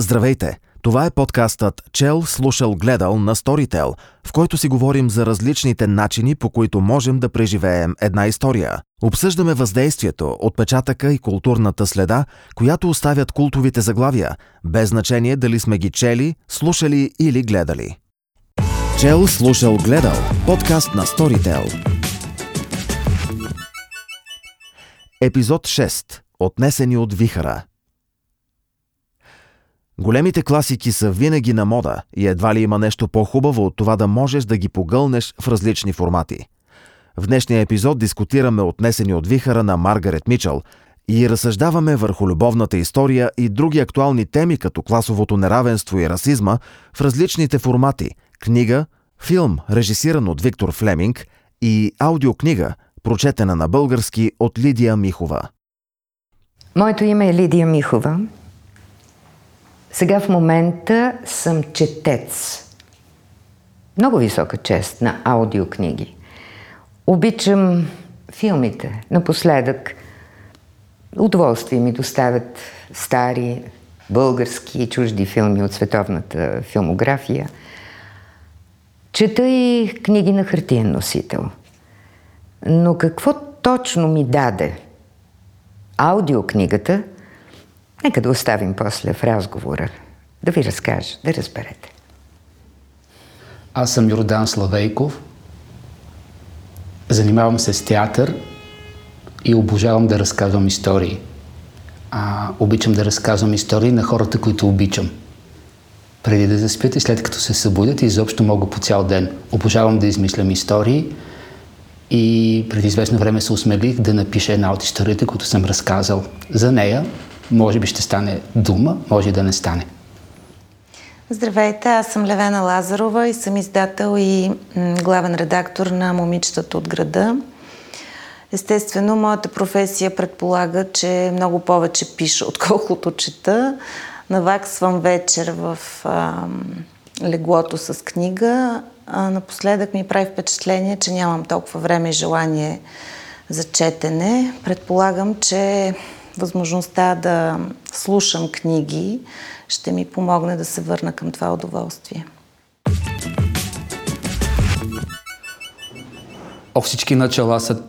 Здравейте! Това е подкастът Чел, слушал, гледал на Storytel, в който си говорим за различните начини, по които можем да преживеем една история. Обсъждаме въздействието, отпечатъка и културната следа, която оставят култовите заглавия, без значение дали сме ги чели, слушали или гледали. Чел, слушал, гледал. Подкаст на Storytel. Епизод 6. Отнесени от вихара. Големите класики са винаги на мода и едва ли има нещо по-хубаво от това да можеш да ги погълнеш в различни формати. В днешния епизод дискутираме отнесени от вихара на Маргарет Мичъл и разсъждаваме върху любовната история и други актуални теми, като класовото неравенство и расизма в различните формати – книга, филм, режисиран от Виктор Флеминг и аудиокнига, прочетена на български от Лидия Михова. Моето име е Лидия Михова. Сега в момента съм четец. Много висока чест на аудиокниги. Обичам филмите. Напоследък удоволствие ми доставят стари български и чужди филми от световната филмография. Чета и книги на хартиен носител. Но какво точно ми даде аудиокнигата – Нека да оставим после в разговора. Да ви разкажа, да разберете. Аз съм Йордан Славейков. Занимавам се с театър и обожавам да разказвам истории. А, обичам да разказвам истории на хората, които обичам. Преди да заспят и след като се събудят изобщо мога по цял ден. Обожавам да измислям истории и преди известно време се осмелих да напиша една от историите, които съм разказал за нея може би ще стане дума, може да не стане. Здравейте, аз съм Левена Лазарова и съм издател и главен редактор на Момичетата от града. Естествено, моята професия предполага, че много повече пиша, отколкото чета. Наваксвам вечер в а, леглото с книга. А напоследък ми прави впечатление, че нямам толкова време и желание за четене. Предполагам, че възможността да слушам книги ще ми помогне да се върна към това удоволствие. О, всички начала са...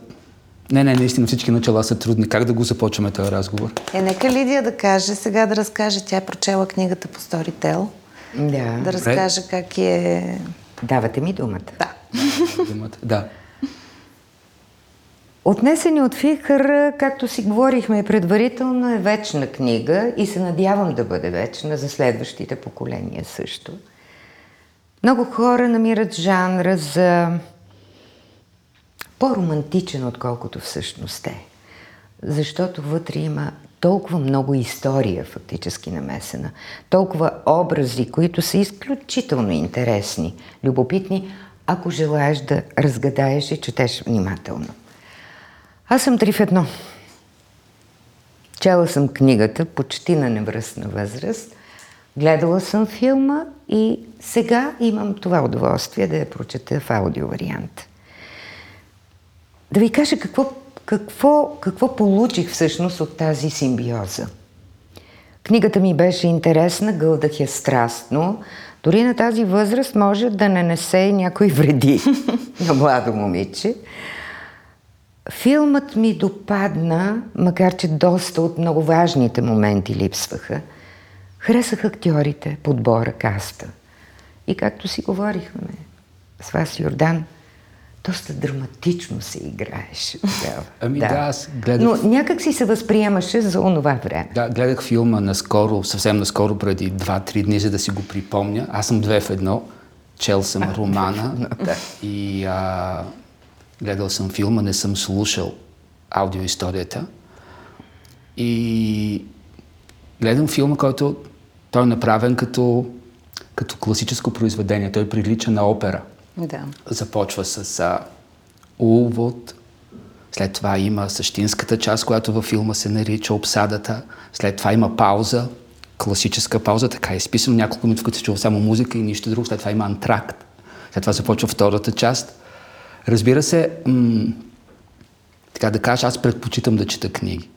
Не, не, наистина всички начала са трудни. Как да го започваме този разговор? Е, нека Лидия да каже, сега да разкаже. Тя е прочела книгата по Storytel. Да. Да разкаже как е... Давате ми думата. Да. Думата. Да. Отнесени от Фихър, както си говорихме предварително, е вечна книга и се надявам да бъде вечна за следващите поколения също. Много хора намират жанра за по-романтичен, отколкото всъщност е. Защото вътре има толкова много история фактически намесена, толкова образи, които са изключително интересни, любопитни, ако желаеш да разгадаеш и четеш внимателно. Аз съм три в едно. Чела съм книгата почти на невръстна възраст. Гледала съм филма и сега имам това удоволствие да я прочета в аудио вариант. Да ви кажа какво, какво, какво получих всъщност от тази симбиоза. Книгата ми беше интересна, гълдах я страстно. Дори на тази възраст може да нанесе някои вреди на младо момиче. Филмът ми допадна, макар че доста от много важните моменти липсваха. Харесах актьорите, подбора, каста. И както си говорихме с вас, Йордан, доста драматично се играеше. Ами да, да аз гледах... Но някак си се възприемаше за онова време. Да, гледах филма наскоро, съвсем наскоро, преди 2-3 дни, за да си го припомня. Аз съм две в едно. Чел съм романа. да. И а, Гледал съм филма, не съм слушал аудиоисторията. И гледам филма, който той е направен като, като класическо произведение. Той прилича на опера. Да. Започва с а, увод, след това има същинската част, която във филма се нарича обсадата. След това има пауза, класическа пауза, така е изписано няколко минути, в които се чува само музика и нищо друго. След това има антракт. След това започва втората част. Разбира се, м- така да кажа, аз предпочитам да чета книги.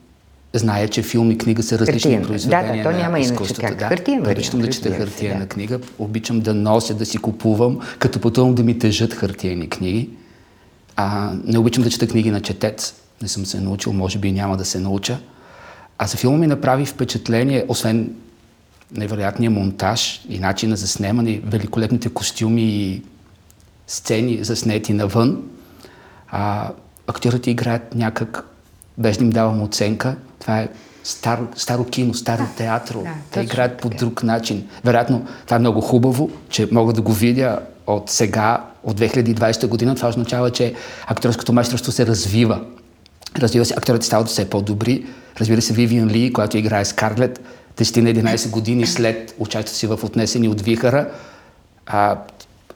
зная, че филм и книга са различни Хартиен. произведения Да, да, то няма на изкуството. как. Да. Хартиен вариант, Обичам да чета хартиена да. книга, обичам да нося, да си купувам, като пътувам да ми тежат хартиени книги. А, не обичам да чета книги на четец. Не съм се научил, може би няма да се науча. А за филма ми направи впечатление, освен невероятния монтаж и начина за снимане, великолепните костюми и сцени заснети навън. А, актьорите играят някак, без да им давам оценка. Това е старо, старо кино, старо театро. да, Те играят по друг начин. Вероятно, това е много хубаво, че мога да го видя от сега, от 2020 година. Това означава, че акторското майсторство се развива. Развива се, акторите стават все по-добри. Разбира се, Вивиан Ли, която играе Скарлет, 10 на 11 години след участието си в Отнесени от вихара, а,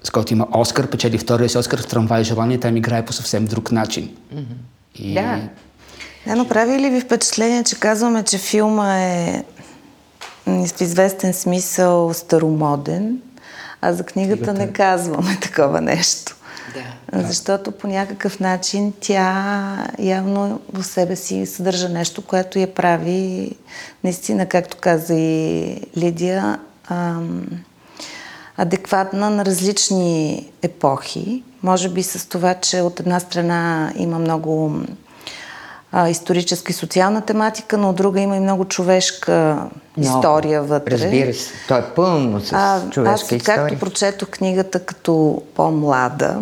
с който има Оскар, печели втория си Оскар в Трамвай и желание, там играе по съвсем друг начин. И... Да. Да, но прави ли ви впечатление, че казваме, че филма е в известен смисъл старомоден, а за книгата не казваме такова нещо? Да. Защото по някакъв начин тя явно в себе си съдържа нещо, което я прави наистина, както каза и Лидия, ам, адекватна на различни епохи. Може би с това, че от една страна има много а, историческа и социална тематика, но от друга има и много човешка Много. история вътре. Разбира се. То е пълно с А, човешка аз, история. както прочетох книгата като по-млада,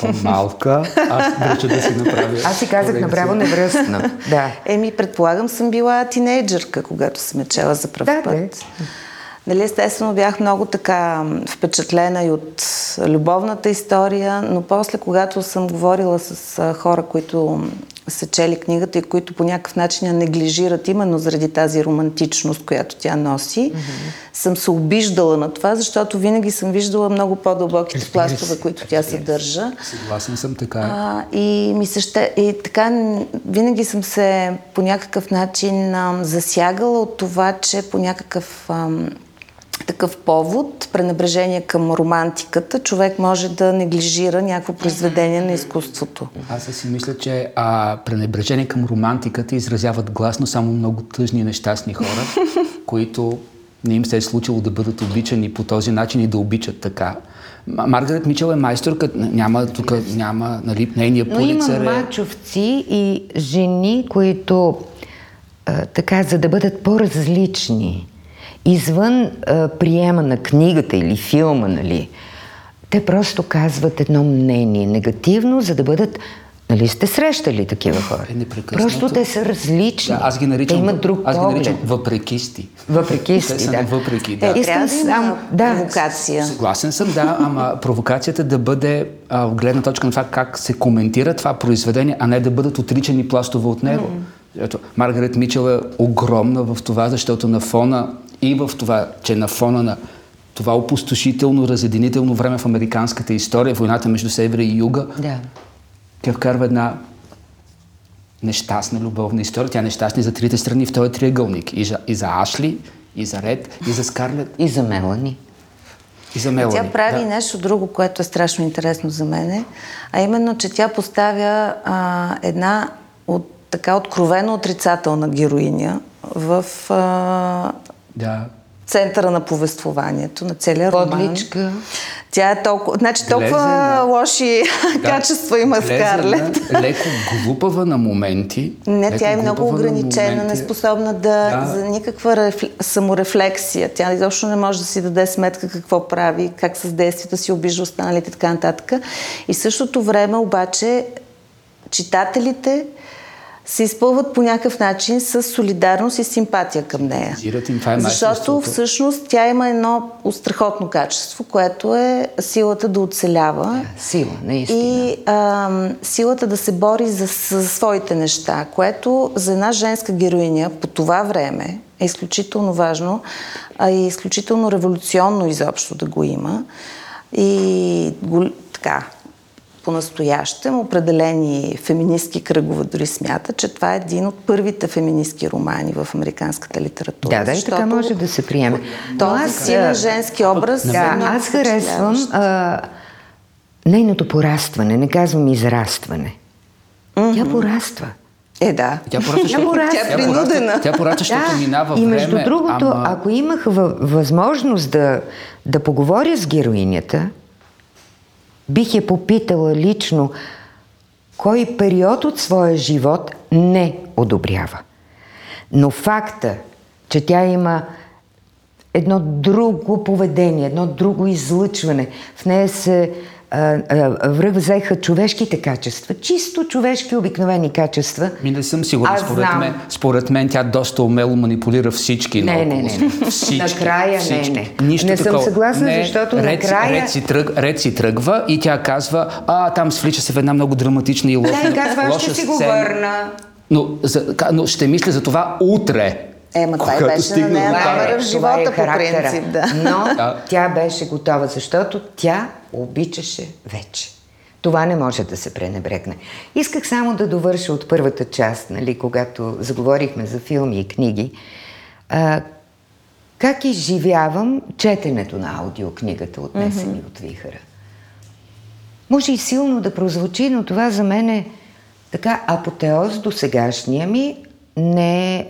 По-малка, аз обича да си направя. Аз си казах направо невръстна. да. еми, предполагам, съм била тинейджърка, когато съм я чела за пръв Да, път. да. Нали, естествено бях много така впечатлена и от любовната история, но после, когато съм говорила с а, хора, които са чели книгата и които по някакъв начин я неглижират именно заради тази романтичност, която тя носи, съм се обиждала на това, защото винаги съм виждала много по-дълбоките пластове, които тя съдържа. Съгласен съм така. е. А, и ми се ще, и така винаги съм се по някакъв начин ам, засягала от това, че по някакъв ам, такъв повод, пренебрежение към романтиката, човек може да неглижира някакво произведение на изкуството. Аз си мисля, че а, пренебрежение към романтиката изразяват гласно само много тъжни и нещастни хора, които не им се е случило да бъдат обичани по този начин и да обичат така. Маргарет Мичел е майсторка, няма тук, няма, нали, нейният Но има полицар е... мачовци и жени, които а, така, за да бъдат по-различни, извън а, приема на книгата или филма, нали, те просто казват едно мнение негативно, за да бъдат Нали сте срещали такива хора? Е, непрекъснато. Просто те са различни. Да, аз ги наричам, Те имат друг аз ги наричам въпрекисти. Въпрекисти, Те са да. въпреки, Е, да. Искам трябва да да. провокация. Съгласен съм, да, ама провокацията да бъде а, гледна точка на това как се коментира това произведение, а не да бъдат отричани пластове от него. Ето, Маргарет Мичел е огромна в това, защото на фона и в това, че на фона на това опустошително, разединително време в американската история, войната между севера и юга, Да. тя вкарва една нещастна любовна история. Тя е нещастна и за трите страни в този триъгълник. И за, и за Ашли, и за Ред, и за Скарлет, И за Мелани. и за Мелани. Тя прави Да. нещо друго, което е страшно интересно за мене, а именно, че тя поставя а, една от, така откровено отрицателна героиня в а, Да. центъра на повествованието, на целия роман. Подличка. Тя е толкова, значи толкова Глезена. лоши качества има Скарлет. Леко глупава на моменти. Не, леко тя е много ограничена, неспособна да, Да. за никаква рефл... саморефлексия. Тя изобщо не може да си даде сметка какво прави, как с действията си обижда останалите и така нататък. И същото време обаче читателите се изпълват по някакъв начин с солидарност и симпатия към нея. Симпатизират им, това е Защото всъщност тя има едно страхотно качество, което е силата да оцелява Сила, наистина. и а, силата да се бори за, за своите неща, което за една женска героиня по това време е изключително важно, а и изключително революционно изобщо да го има. И го, така, по-настоящем определени феминистки кръгове дори смятат, че това е един от първите феминистки романи в американската литература. Да, да, и така може да се приеме. Този аз, силен женски образ Да, е аз харесвам а, нейното порастване, не казвам израстване. Тя пораства. Е, да. Тя порача, Тя. Тя е принудена. Тя порача, защото минава и време. между другото, ама... ако имах въ- възможност да, да поговоря с героинята, бих я попитала лично, кой период от своя живот не одобрява. Но факта, че тя има едно друго поведение, едно друго излъчване, в нея се връх човешките качества, чисто човешки обикновени качества. Ми не съм сигурен. Според знам. мен, според мен тя доста умело манипулира всички. Не, не, не, не. Всички, Накрая не, всички. не. Нищо Не съм такова. съгласна, защото ред, накрая- Ред си, тръг, ред си тръгва и тя казва, а, там свлича се в една много драматична и лоша, и казва, лоша ще си го върна. Но, за, но ще мисля за това утре. Ема това Когато беше на нея номера в е живота по характера. принцип, да. Но Да. тя беше готова, защото тя обичаше вече. Това не може да се пренебрегне. Исках само да довърша от първата част, нали, когато заговорихме за филми и книги. А, как изживявам четенето на аудиокнигата отнесени mm-hmm. от вихара? Може и силно да прозвучи, но това за мен е така апотеоз до сегашния ми не, е,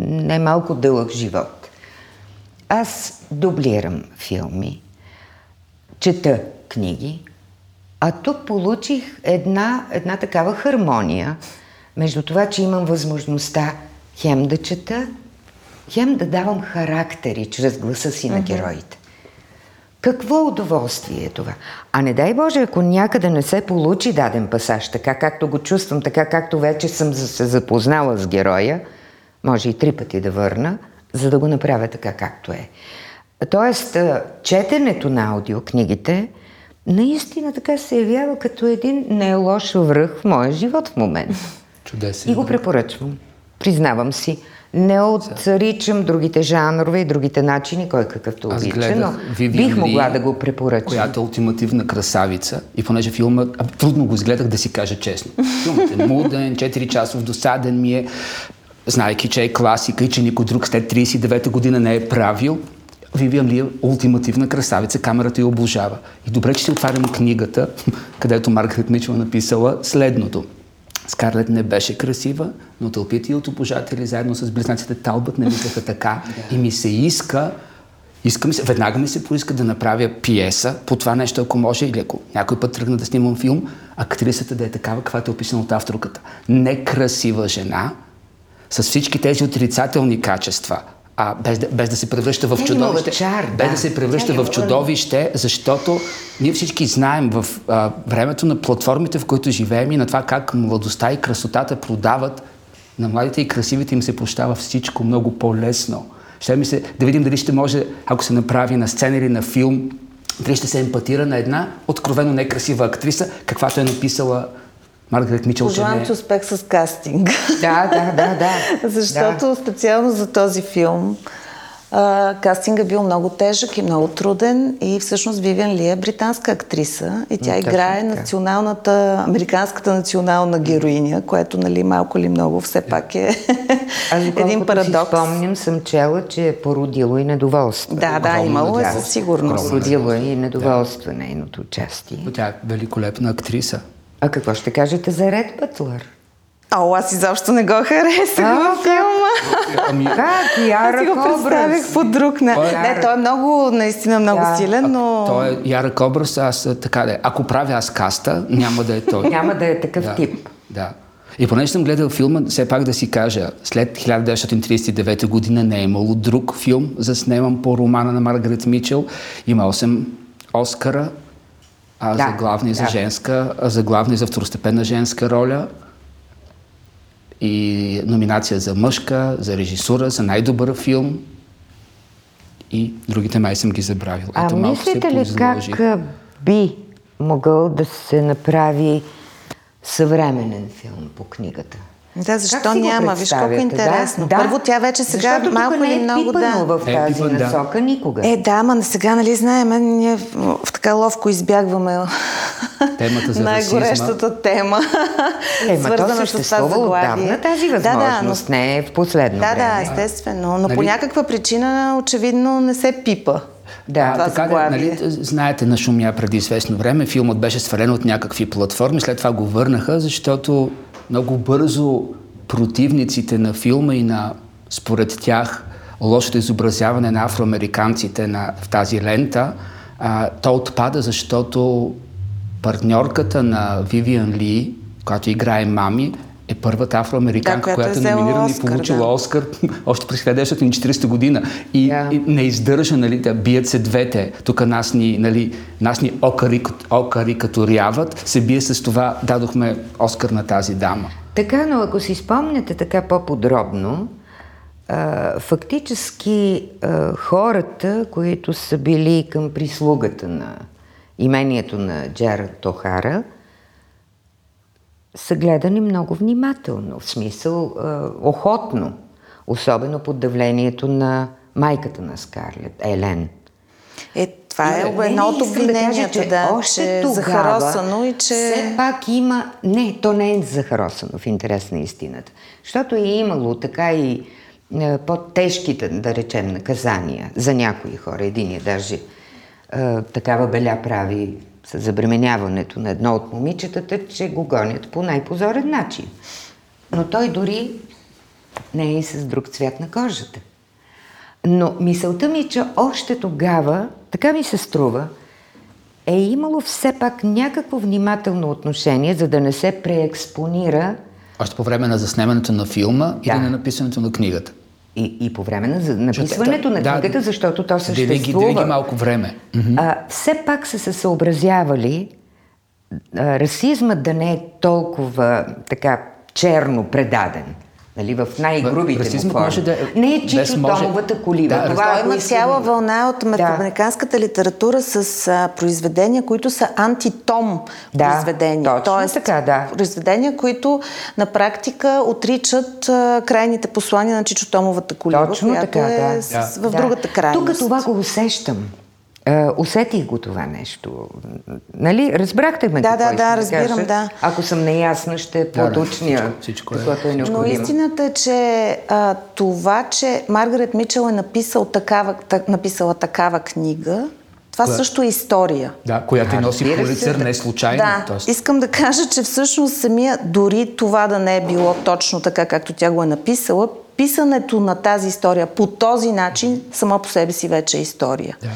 не малко дълъг живот. Аз дублирам филми, чета книги, а тук получих една, една такава хармония между това, че имам възможността хем да чета, хем да давам характери чрез гласа си на героите. Какво удоволствие е това? А не дай Боже, ако някъде не се получи даден пасаж, така както го чувствам, така както вече съм се запознала с героя, може и три пъти да върна, за да го направя така както е. Тоест, четенето на аудиокнигите наистина така се явява като един не лош връх в моя живот в момента. Чудесен. И го препоръчвам. Признавам си. Не отричам другите жанрове и другите начини, кой какъвто Аз обича, гледах но Вивиан бих могла да го препоръчам. Която е ултимативна красавица. И понеже филма, а, трудно го изгледах да си кажа честно. Филмът е муден, 4 часов, досаден ми е, знайки, че е класика и че никой друг след 39-та година не е правил. Вивиан Ли е ултимативна красавица, камерата я обожава. И добре, че си отварям книгата, където Маргарет Мичел е написала следното. Скарлет не беше красива, но тълпите от обожатели заедно с близнаците Талбът не мислеха така. И ми се иска Искам се, веднага ми се поиска да направя пиеса по това нещо, ако може, или ако някой път тръгна да снимам филм, актрисата да е такава, каквато е описана от авторката. Некрасива жена, с всички тези отрицателни качества, а без да, без да се превръща в чудовище. чар, без да. да се превръща Тя в има- чудовище, защото ние всички знаем в а, времето на платформите, в които живеем и на това как младостта и красотата продават, на младите и красивите им се прощава всичко много по-лесно. Ще ми се да видим дали ще може, ако се направи на сцена или на филм, дали ще се емпатира на една откровено некрасива актриса, каквато е написала Маргарет Мичел. че Пожелавам е- ти успех с кастинг. Да, да, да, да. Защото специално за този филм а, кастинга бил много тежък и много труден и всъщност Вивиан Ли е британска актриса и тя М, играе така. националната, американската национална героиня, което нали малко или много все пак е Аз един парадокс. спомням, съм чела, че е породило и недоволство. Да, да, имало е със сигурност. Породило е и недоволство нейното участие. Тя е великолепна актриса. А какво ще кажете за Ред Бътлър? О, аз изобщо не го харесах А, във филма. Ами, Как? Аз си Ярък го представих образ. по друг начин. Той е- Не, той е много, наистина много Да. силен, но... той е ярък образ, аз а, така да е. Ако правя аз каста, няма да е той. Няма да е такъв да, тип. Да. И понеже съм гледал филма, все пак да си кажа, след 1939 година не е имало друг филм заснеман по романа на Маргарет Мичел. Има 8 Оскара а, Да, за главна и за женска, а за главна и за второстепенна женска роля. И номинация за мъжка, за режисура, за най-добър филм. И другите май съм ги забравил. А Ето, мислите ли как би могъл да се направи съвременен филм по книгата? Да, защо Как няма? Виж колко е интересно. Да, Първо, тя вече сега Защото малко не или е много пипано да. в Е, тази да. насока никога. Е, да, ама сега, нали знаем, ние в, така ловко избягваме Темата за най-горещата тема, Е, свързана с това заглавие. тази Да, да, но- възможност, не е в последно Да, да, време. естествено, но по Нали- някаква причина очевидно не се пипа. Да, това така, да, заглавие. нали, знаете, нашумя преди известно време. Филмът беше свален от някакви платформи, след това го върнаха, защото много бързо противниците на филма и на, според тях, лошото изобразяване на афроамериканците на, в тази лента, а, то отпада, защото партньорката на Вивиан Ли, която играе мами, е първата афроамериканка, да, която, която е номинирана Оскар, и получила да. Оскар още през 1940 година. И, Да. и не издържа, нали, да бият се двете. Тук нас ни, нали, нас ни окарик, окарикатуряват, се бие с това, дадохме Оскар на тази дама. Така, но ако си спомняте така по-подробно, а, фактически а, хората, които са били към прислугата на имението на Джерард Тохара, са гледани много внимателно, в смисъл а, охотно, особено под давлението на майката на Скарлет, Елен. Е, това е Не, едно от искам да кажа, обвиненията, да, още че е тогава захаросано и че... Все пак има... Не, то не е захаросано в интерес на истината. Защото е имало така и е, по-тежките, да речем, наказания за някои хора. Единия даже е, такава беля прави с забременяването на едно от момичетата, че го гонят по най-позорен начин. Но той дори не е и с друг цвят на кожата. Но мисълта ми е, че още тогава, така ми се струва, е имало все пак някакво внимателно отношение, за да не се преекспонира Още по време на заснемането на филма Да. или на написането на книгата. И, и по време на написването на Да, книгата, защото то съществува. Даде ги, ги малко време. А, все пак са се съобразявали а, расизмът да не е толкова така черно предаден. Нали, в най-грубите му Расизмът форми. може да е- Не е чичо може- Томовата колиба. Да, Това, ако има цяла вълна от Да. американската литература с а, произведения, които са антитом Да, произведения. точно Тоест, така, да. произведения, които на практика отричат а, крайните послания на Чичо Томовата колиба, Точно която така, е да. с, в Да. другата крайност. Тук това го усещам. Uh, усетих го това нещо. Нали? Разбрахте ме Да, какво да, искам да, разбирам, кажа? да. Ако съм неясна, ще Да, да, поточня всичко- всичко е- каквото е Но истината е, че а, това, че Маргарет Мичел е написал такава, та, написала такава книга, това Коя? също е история. Да, която и носи Разбира се, полицар да. не случайно. Да, Тоест, искам да кажа, че всъщност самия, дори това да не е било точно така, както тя го е написала, писането на тази история по този начин, само по себе си вече е история. Да.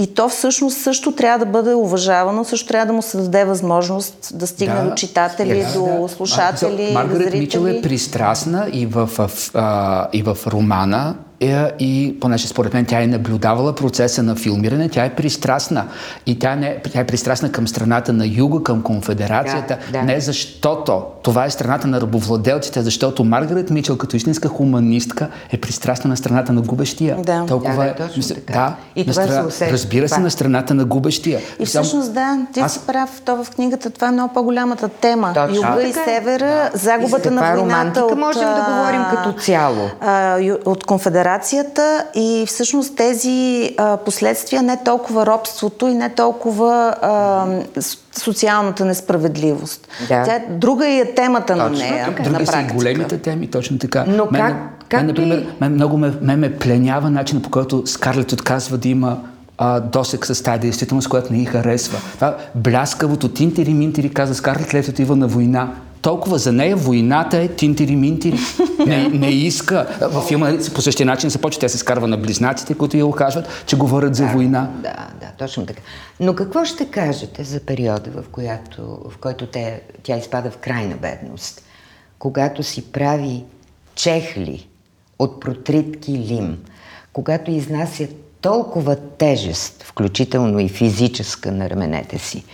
И то всъщност също трябва да бъде уважавано, също трябва да му се даде възможност да стигне Да, до читатели, да, до да. слушатели, Маргарет зрители. Мичел е пристрастна и в, в, а, и в романа, е, и понеже според мен тя е наблюдавала процеса на филмиране, тя е пристрастна. И тя, не, тя е пристрастна към страната на Юга, към конфедерацията. Да, да. Не защото това е страната на рабовладелците, защото Маргарет Мичел като истинска хуманистка е пристрастна на страната на губещия. Да. Толкова Да, да, е. точно мисля, така. Да, И на това се страна- усеща. Разбира се, Това. на страната на губещия. И всъщност, да, ти Аз- си прав, то в книгата това е много по-голямата тема. Точно Юга и така е. севера, загубата И на войната романтика от, можем да а, говорим като цяло? а, от конфедерацията и всъщност тези а, последствия, не толкова робството и не толкова а, социалната несправедливост. Да. Тя, друга и е темата на Точно нея. така. на Други са и практика. големите теми, точно така. Но мен, как- мен, както например, и- мен много ме, мен ме пленява начинът по който Скарлет отказва да има а, досек с тази действителност, която не й харесва. Това бляскавото тинтери-минтери, каза Скарлет, след отива на война. Толкова за нея войната е тинтери-минтери. Не, не иска. Във филма по същия начин се почва, тя се скарва на близнаците, които я окажат, че говорят за война. Да, да, точно така. Но какво ще кажете за периода, в, която, в който те, тя изпада в крайна бедност? Когато си прави чехли от протритки лим, когато изнася толкова тежест, включително и физическа на раменете си,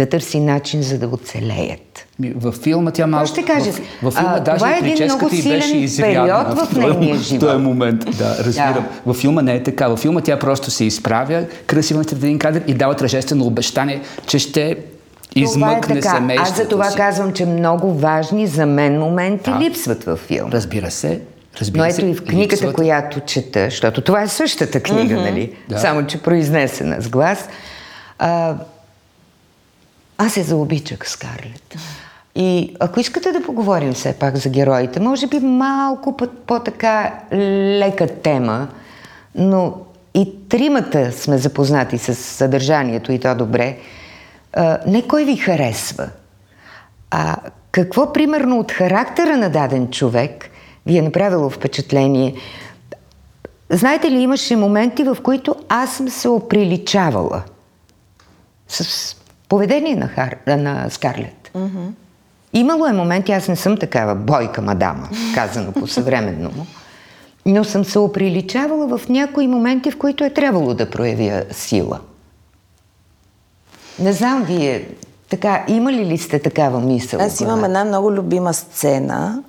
да търси начин за да оцелеят. Във филма тя малко... ще кажеш? В, във филма А, даже това е и един много й беше силен изрядна период в този- нейния В живот. този момент, да, разбирам. Да. Във филма не е така. Във филма тя просто се изправя, красиво на един кадър и дава тържествено обещание, че ще измъкне това е така. семейството Аз за това си. казвам, че много важни за мен моменти Да. липсват във филма. Разбира се. Разбира Но ето се, и в книгата, липсват. която чета, защото това е същата книга, нали? Да. Само, че произнесена с глас. А, аз се заобичах Скарлет. И ако искате да поговорим все пак за героите, може би малко по- по-така лека тема, но и тримата сме запознати с съдържанието и то добре. А, не кой ви харесва, а какво примерно от характера на даден човек ви е направило впечатление? Знаете ли, имаше моменти, в които аз съм се оприличавала с поведение на, Хар... на Скарлет. Mm-hmm. Имало е моменти, аз не съм такава бойка мадама, казано по съвременно му, но съм се оприличавала в някои моменти, в които е трябвало да проявя сила. Не знам вие, така, имали ли сте такава мисъл? Аз имам една много любима сцена,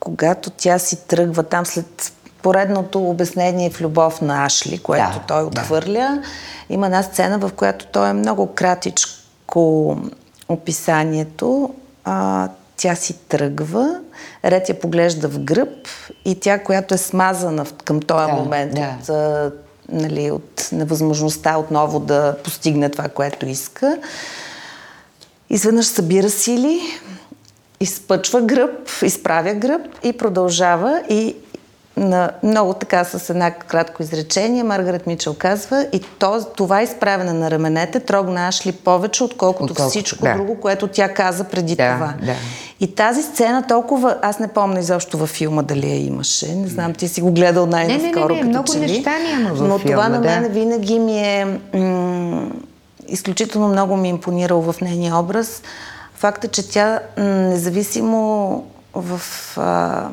когато тя си тръгва там след поредното обяснение в любов на Ашли, което да, той отхвърля. Да. Има една сцена, в която той е много кратичко описанието. А, тя си тръгва, Ред я поглежда в гръб и тя, която е смазана към този да, момент да. от, а, нали, от невъзможността отново да постигне това, което иска, изведнъж събира сили, изпъчва гръб, изправя гръб и продължава и на много така с една кратко изречение, Маргарет Мичел казва и то, това изправене на раменете трогна Ашли повече, отколкото, отколкото всичко да. друго, което тя каза преди да, това. Да. И тази сцена толкова, аз не помня изобщо във филма дали я имаше, не знам, ти си го гледал най-наскоро. Не, не, не, не много че неща няма в Но филма, това на мен да. винаги ми е м- изключително много ми е импонирал в нейния образ. Факта, че тя независимо в а,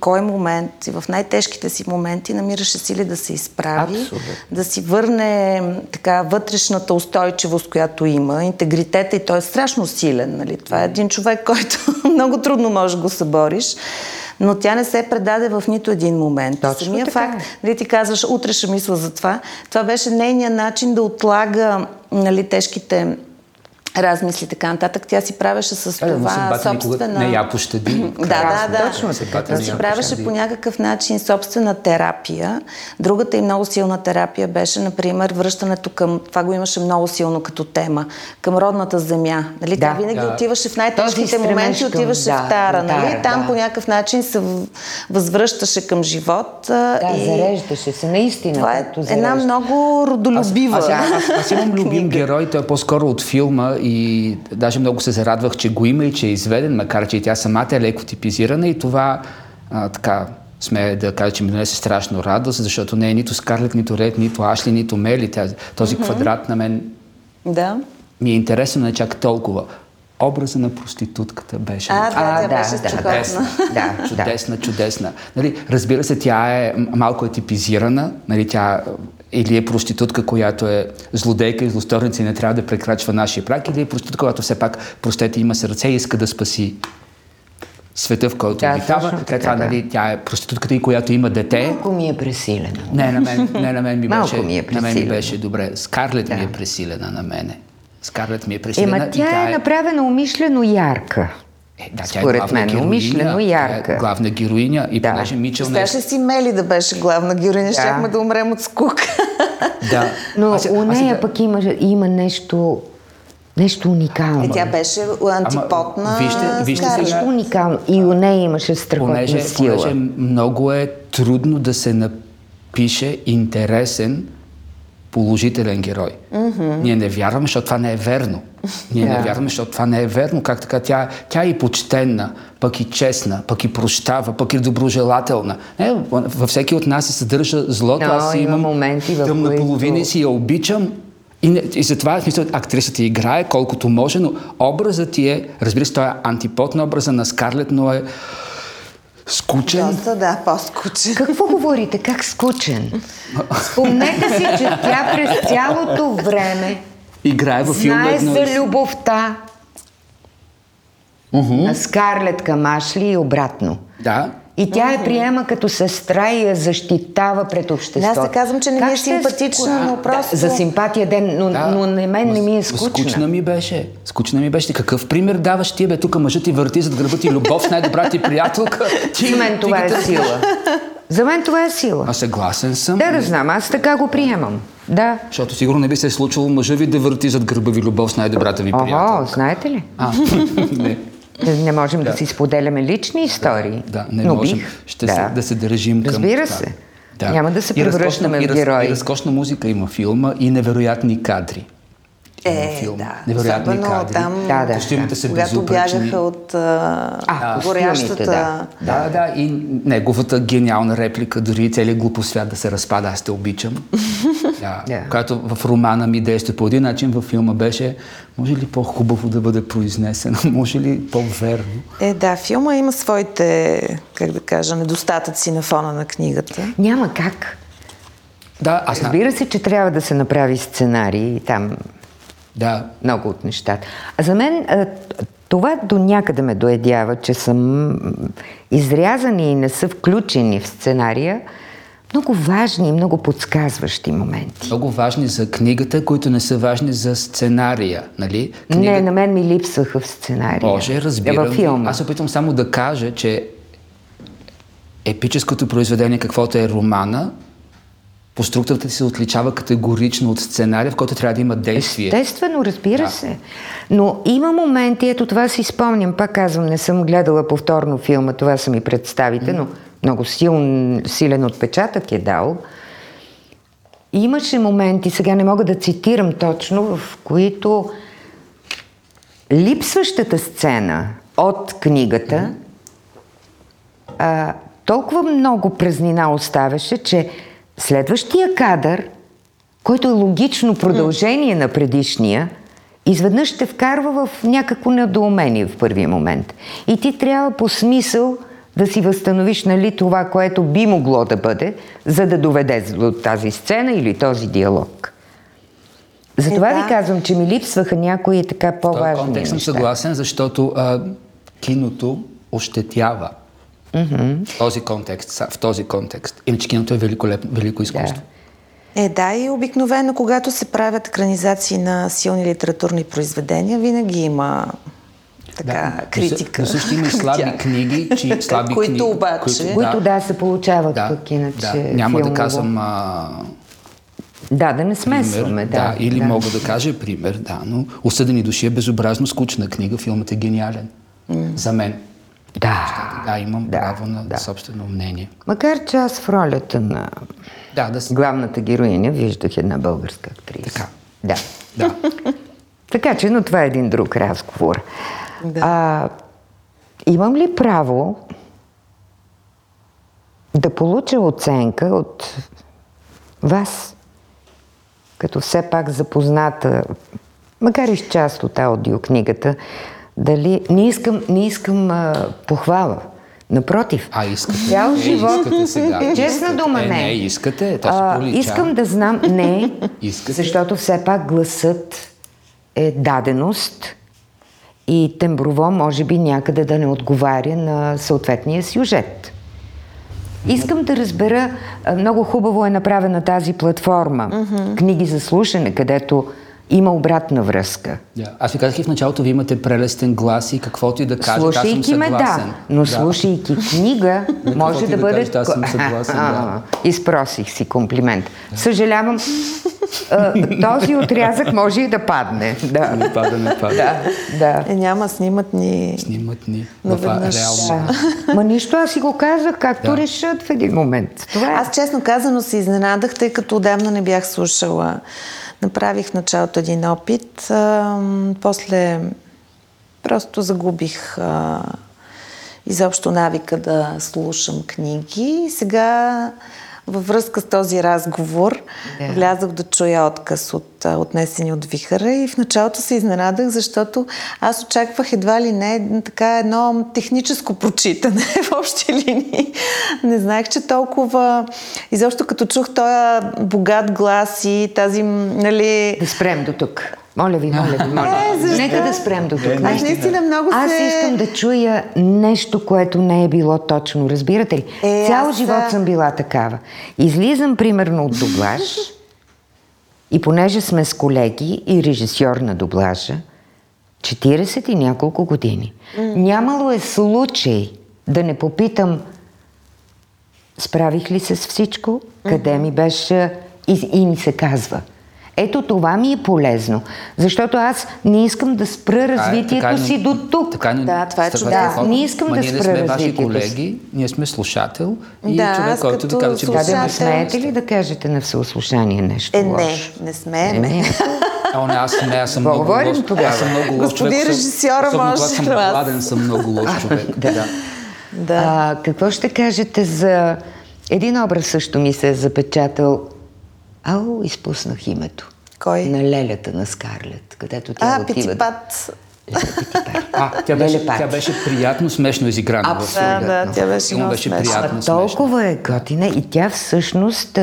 кой момент и в най-тежките си моменти намираше сили да се изправи, Абсолютно. да си върне така вътрешната устойчивост, която има, интегритета и той е страшно силен. Нали? Това е един човек, който много трудно може да го събориш. Но тя не се предаде в нито един момент. Точно Самия така. факт, нали ти казваш, утре ще мисля за това, това беше нейният начин да отлага нали, тежките размисли така нататък. Тя си правеше с Е, това собствена... Не я пощади. да, да, да. Точно така. Тя си правеше по някакъв начин собствена терапия. Другата и много силна терапия беше, например, връщането към... Това го имаше много силно като тема. Към родната земя. Нали? Да. Тя винаги Да. отиваше в най-тежките моменти, към- отиваше да, в Тара. Нали? Там да. по някакъв начин се възвръщаше към живот. Да, и... зареждаше се, наистина. Това е една много родолюбива. Аз, аз, аз, аз имам любим герой, той е по-скоро от филма и даже много се зарадвах, че го има и че е изведен, макар че и тя самата е леко типизирана и това а, така сме да кажа, че ми донесе страшно радост, защото не е нито Скарлет, нито Ред, нито Ашли, нито Мели. Тя- Този квадрат на мен Да. ми е интересен, не чак толкова. Образа на проститутката беше. А, да, А, тя да, беше да. Чудесна. Да, чудесна, чудесна. Нали, разбира се, тя е малко е типизирана. Нали, тя или е проститутка, която е злодейка и злосторница и не трябва да прекрачва нашия прак, или е проститутка, която все пак, простете, има сърце и иска да спаси света, в който Да, обитава. След така, това, да. нали, тя е проститутката и която има дете. Малко ми е пресилена. Не, на мен, не, на мен ми Малко беше, ми е на мен ми беше добре. Скарлет ми Да. е пресилена на мене. Скарлет ми е пресилена. Ема и тя е направена умишлено ярка. Е, да, тя Според е главна мен, героиня, умишлено тя ярка. Е главна героиня и Да. понеже Мичел не е... Ли си Мели да беше главна героиня? Да. Щяхме да умрем от скука. Да. Но Аз- у аз нея сега- пък има, има нещо, нещо уникално. Е, тя беше антипод на вижте- вижте сега- Нещо уникално. И у нея имаше страхотна понеже, сила. понеже много е трудно да се напише интересен положителен герой. Mm-hmm. Ние не вярваме, защото това не е верно. Ние не Да. вярваме, защото това не е верно. Как така? Тя, тя е и почтенна, пък и честна, пък и прощава, пък и доброжелателна. Не, във всеки от нас се съдържа злото. Но Аз имам моменти, в тъмна които- половина и си я обичам. И, не, и затова, в смисъл, актрисата играе колкото може, но образът ти е, разбира се, той е антипод на образа на Скарлет, но е скучен. Доста, да, по-скучен. Какво говорите? Как скучен? Спомнете си, че тя през цялото време Играе във филма знае едно. за любовта на Скарлет към Ашли и обратно. Да. И тя я приема като сестра и я защитава пред обществото. Аз не казвам, че не ми е симпатична, ску- но просто- Да, за симпатия ден, но, Да. но на мен не ми е скучна. Скучна ми беше. Скучна ми беше. Какъв пример даваш ти, бе? Тук мъжът ти върти зад гърба ти любов с най-добрата ти приятелка. Ти, За мен ти това е търсиш. сила. За мен това е сила. А съгласен съм. Да, да знам, аз така го приемам. Да. Защото сигурно не би се е случило мъжа ви да върти зад гърба ви любов с най-добрата ви Ого, приятелка. знаете ли? А, не. Не, можем да. си споделяме лични истории. Да, не но можем. бих. Ще Се, да се държим към Разбира се. Няма да се превръщаме и в герои. И разкошна музика има филма и невероятни кадри. Във филма. да. Невероятни Особено кадри. там, Да, да. Костюмите са когато бягаха от а, А, горящата... да. Да, да, и неговата гениална реплика, дори целият глупо свят да се разпада, аз те обичам. да, Да. Която в романа ми действа по един начин, във филма беше, може ли по-хубаво да бъде произнесено, може ли по-верно? Е, да, филма има своите, как да кажа, недостатъци на фона на книгата. Няма как. Да, аз. Разбира се, че трябва да се направи сценарий и там Да, много от нещата. А за мен а, това до някъде ме доедява, че съм изрязани и не са включени в сценария много важни и много подсказващи моменти. много важни за книгата, които не са важни за сценария, нали? Не, на мен ми липсваха в сценария. Може, разбирам. Във филма. Аз опитвам само да кажа, че епическото произведение, каквото е романа, по структурата се отличава категорично от сценария, в който трябва да има действие. Естествено, разбира Да. се. Но има моменти, ето това си спомням, пак казвам, не съм гледала повторно филма, това са ми представите, но много силен, силен отпечатък е дал. Имаше моменти, сега не мога да цитирам точно, в които липсващата сцена от книгата а, толкова много празнина оставяше, че следващия кадър, който е логично продължение на предишния, изведнъж ще вкарва в някакво недоумение в първия момент. И ти трябва по смисъл да си възстановиш нали, това, което би могло да бъде, за да доведе до тази сцена или този диалог. Затова Е, да. ви казвам, че ми липсваха някои така В този по-важни контекст съм неща. съгласен, защото а, киното ощетява. В този контекст, в този контекст. Иначе киното е великолепно, велико изкуство. Е, да, и обикновено, когато се правят екранизации на силни литературни произведения, винаги има така съ- критика. Но също има и слаби тях. книги, чи, слаби които книги, обаче... Които да, се получават да, пък иначе да. Няма филмово. да казвам а, Да, да не смесваме, пример, да. да, или да. мога да кажа пример, да, но Осъдени души е безобразно скучна книга, филмът е гениален. За мен. Да. Да, имам Да, право на да. собствено мнение. Макар че аз в ролята на Да, да се... главната героиня виждах една българска актриса. Така. Да. Да. Така че, но това е един друг разговор. Да. А, имам ли право да получа оценка от вас, като все пак запозната, макар и с част от аудиокнигата, дали не искам, не искам а, похвала. Напротив, А, искате. цял Е, живот, искате сега. честна Искате. дума Е, не. не, искате, то А, пролича. Искам да знам, не, Искате. защото все пак гласът е даденост и темброво може би някъде да не отговаря на съответния сюжет. Искам да разбера, много хубаво е направена тази платформа, книги за слушане, където има обратна връзка. Да. Аз ви казах и в началото, вие имате прелестен глас и каквото и да кажете, аз съм Слушайки ме, съгласен. да, но слушайки книга, може да да бъде... кажете, аз съм съгласен, да. Изпросих си комплимент. Съжалявам, този отрязък може и да падне. Да, Не пада, не пада. да, да. Е, няма, снимат ни... Снимат ни Наведнъж. реално. Да. Ма нищо, аз си го казах, както Да. решат в един момент. Това е. Аз честно казано се изненадах, тъй като отдавна не бях слушала. Направих в началото един опит, а, после просто загубих а, изобщо навика да слушам книги. И сега във връзка с този разговор Да. влязох да чуя отказ от отнесени от вихара и в началото се изненадах, защото аз очаквах едва ли не така едно техническо прочитане в общи линии. Не знаех, че толкова... Изобщо като чух този богат глас и тази, нали... Да спрем до тук. Моля ви, моля ви, моля. Е, защо? Нека да спрем до тук. Аз наистина много Аз се... искам да чуя нещо, което не е било точно. Разбирате ли? Е, Цял аз, живот съм била такава. Излизам примерно от дублаж и понеже сме с колеги и режисьор на дублажа, 40 и няколко години. Нямало е случай да не попитам справих ли се с всичко, къде ми беше и, и ми се казва. Ето това ми е полезно, защото аз не искам да спра развитието Така е, си до тук. Така, но- Да, това е чудесно. такова. Не искам Ма да ние не спра сме ваши развитието колеги, ние сме слушател и Да, човек, който да казва, че Да, да слушател- не смеете ли да кажете на всеослушание нещо Е, не, лошо? не смеем. Е, О, не, аз, не, аз съм много говорим лош. тогава? Аз съм много лош Господин човек. режисьора Особено може когато съм да гладен, съм много лош човек. да. Да. А, какво ще кажете за един образ също ми се е запечатал. Ау, изпуснах името. Кой? На лелята на Скарлет, където тя А, отива. Питипат. А, тя беше, тя беше приятно смешно изиграна. в Абсолютно. Да, да, тя беше много беше приятно А смешно. толкова е готина и тя всъщност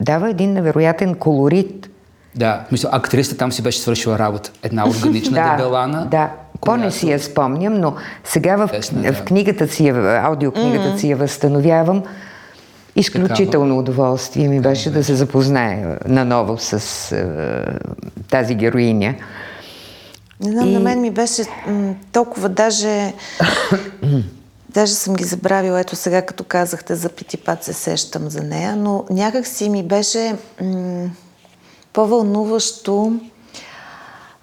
дава един невероятен колорит. Да, мисля, актрисата там си беше свършила работа. Една органична дебелана. Да, по-не си я спомням, но сега в, Честна, в книгата си, аудиокнигата си я възстановявам. Изключително удоволствие ми беше да се запозная наново с е, тази героиня. Не знам, И- на мен ми беше м, толкова даже... даже съм ги забравила. Ето сега, като казахте за Питипат, се сещам за нея, но някак си ми беше м, по-вълнуващо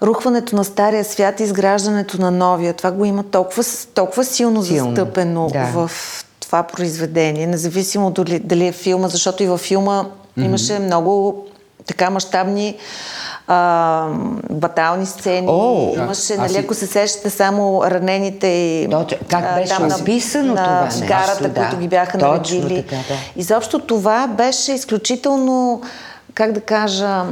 рухването на стария свят и изграждането на новия. Това го има толкова, толкова силно, Силно, застъпено да. в това произведение, независимо дали, дали е филма, защото и във филма имаше много така мащабни а, батални сцени. О! имаше, нали, ако се сещате само ранените и... Точно. Как а, беше там на- описано на това нещо, гарата, да. които ги бяха наредили. така, да. Изобщо това беше изключително как да кажа,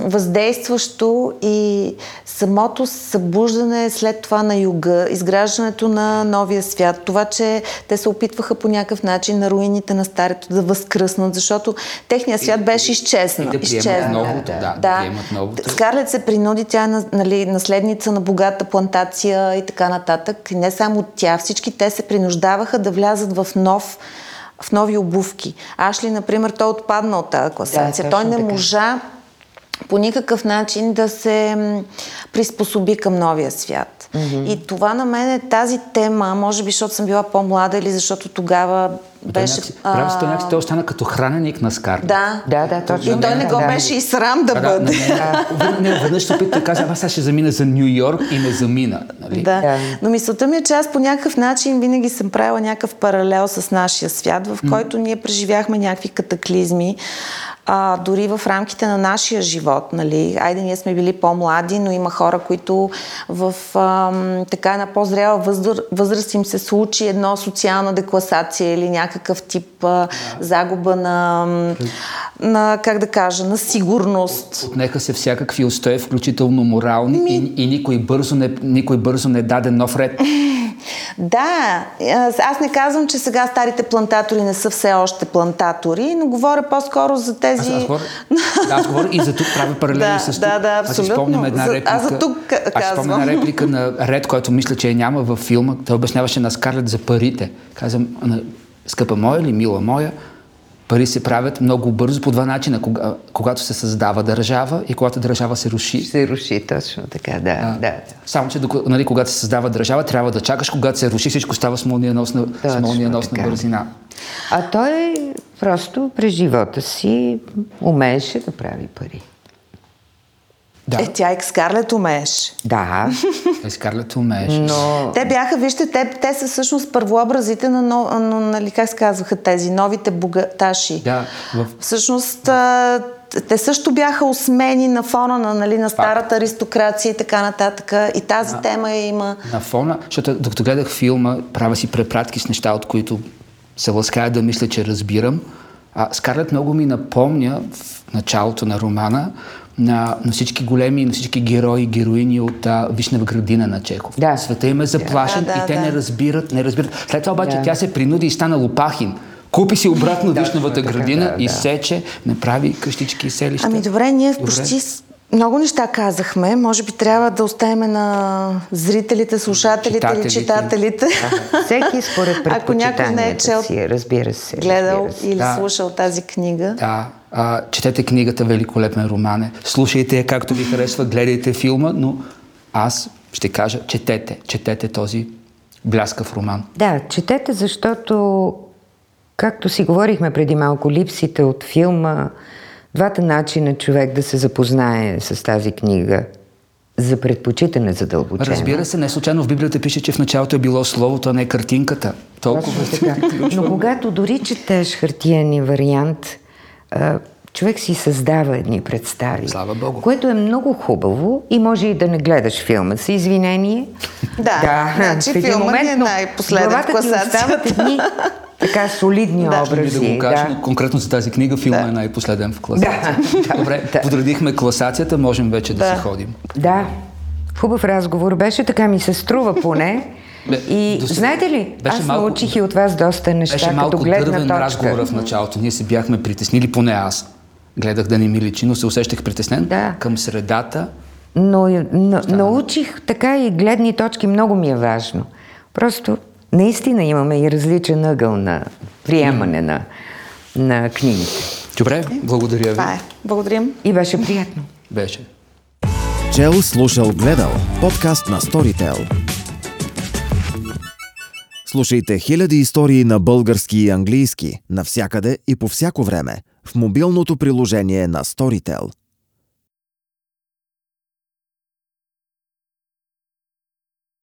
въздействащо и самото събуждане след това на юга, изграждането на новия свят, това, че те се опитваха по някакъв начин на руините на старето да възкръснат, защото техният свят беше изчезнал. и да изчезнал. новото, да, да приемат новото. Скарлет се принуди, тя е на- нали, наследница на богата плантация и така нататък. И не само тя, всички те се принуждаваха да влязат в нов в нови обувки. Ашли, например, той отпадна от тази класация. Да, той не можа по никакъв начин да се приспособи към новия свят. Mm-hmm. И това на мен е тази тема, може би, защото съм била по-млада или защото тогава беше... Прави се, той някакси той остана като храненик на Скарлет. Да. Да, да, точно. И той не го да. беше и срам да Да, да, бъде. не, не, веднъж се опита да каза, аз сега ще замина за Нью Йорк и не замина. Нали? Да. Да. Но мисълта ми е, че аз по някакъв начин винаги съм правила някакъв паралел с нашия свят, в който ние преживяхме някакви катаклизми, а, дори в рамките на нашия живот. Нали? Айде, ние сме били по-млади, но има хора, които в ам, така една по-зряла възраст, възраст им се случи едно социална декласация или някакъв тип а, загуба на, на, как да кажа, на сигурност. Отнеха се всякакви устои, включително морални, и, и никой, бързо не, никой бързо не даде нов ред. Да, аз аз не казвам, че сега старите плантатори не са все още плантатори, но говоря по-скоро за тези... Аз, аз, говоря, да, аз говоря и за тук правя паралели Да, с тук. да, да, Аз абсолютно. спомням една реплика. аз за тук ка- Аз една казвам. реплика на Ред, който мисля, че я няма във филма. Той обясняваше на Скарлет за парите. Казвам, скъпа моя или мила моя, пари се правят много бързо по два начина. Кога, когато се създава държава и когато държава се руши. Се руши, точно така, да. да, да. Само, че нали, когато се създава държава, трябва да чакаш, когато се руши, всичко става с молниеносна, с молниеносна бързина. А той просто през живота си умееше да прави пари. Да, Е, тя и Скарлет умееш. Да, е, Скарлет умееше. но Те бяха, вижте, те, те са всъщност първообразите на, но, на, нали, как се казваха тези, новите богаташи. Да, в Всъщност, а, те също бяха осмени на фона на, нали, на старата аристокрация и така нататък. И тази тема я има. на фона, защото докато гледах филма, правя си препратки с неща, от които се лаская да мисля, че разбирам. А, Скарлет много ми напомня в началото на романа на, на всички големи, на всички герои и героини от а, Вишнева градина на Чехов. Да. Света им е заплашен Да, да, и те да. не разбират, не разбират. След това обаче Да. тя се принуди и стана Лопахин. Купи си обратно Да, Вишневата така, градина да, и да. сече, направи къщички и селища. Ами добре, ние Добре. почти много неща казахме. Може би трябва да оставим на зрителите, слушателите или Читателите. читателите. всеки според Ако някой не е предпочитанията чел, си, разбира се. гледал разбира се. или Да. слушал тази книга. Да, а, четете книгата Великолепен роман е. Слушайте я както ви харесва, гледайте филма, но аз ще кажа, четете, четете този бляскав роман. Да, четете, защото, както си говорихме преди малко, липсите от филма, двата начина човек да се запознае с тази книга за предпочитане задълбочено. Разбира се, не случайно в Библията пише, че в началото е било словото, а не картинката. Толкова. Точно така. Но когато дори четеш хартияни вариант, човек си създава едни представи. Слава Богу. Което е много хубаво и може и да не гледаш филма с извинение. Да, значи в един филмът ни е най-последен в ти класацията. остават едни така солидни би образи. да го кажа, да. но конкретно за тази книга филма е най-последен в класацията. Да, да, Добре, да. подредихме класацията, можем вече да, Да. си ходим. Да, хубав разговор беше, така ми се струва поне. Бе, И сега- знаете ли, беше аз малко- научих и от вас доста неща, Беше като малко гледна дървен точка. разговора в началото. Ние се бяхме притеснили, поне аз. Гледах да не ми личи, но се усещах притеснен Да. към средата. Но, но научих така и гледни точки, много ми е важно. Просто наистина имаме и различен ъгъл на приемане на, на книгите. Добре, благодаря ви. Това е. Благодарим. И беше приятно. Беше. Чел, слушал, гледал. Подкаст на Storytel. Слушайте хиляди истории на български и английски навсякъде и по всяко време в мобилното приложение на Storytel.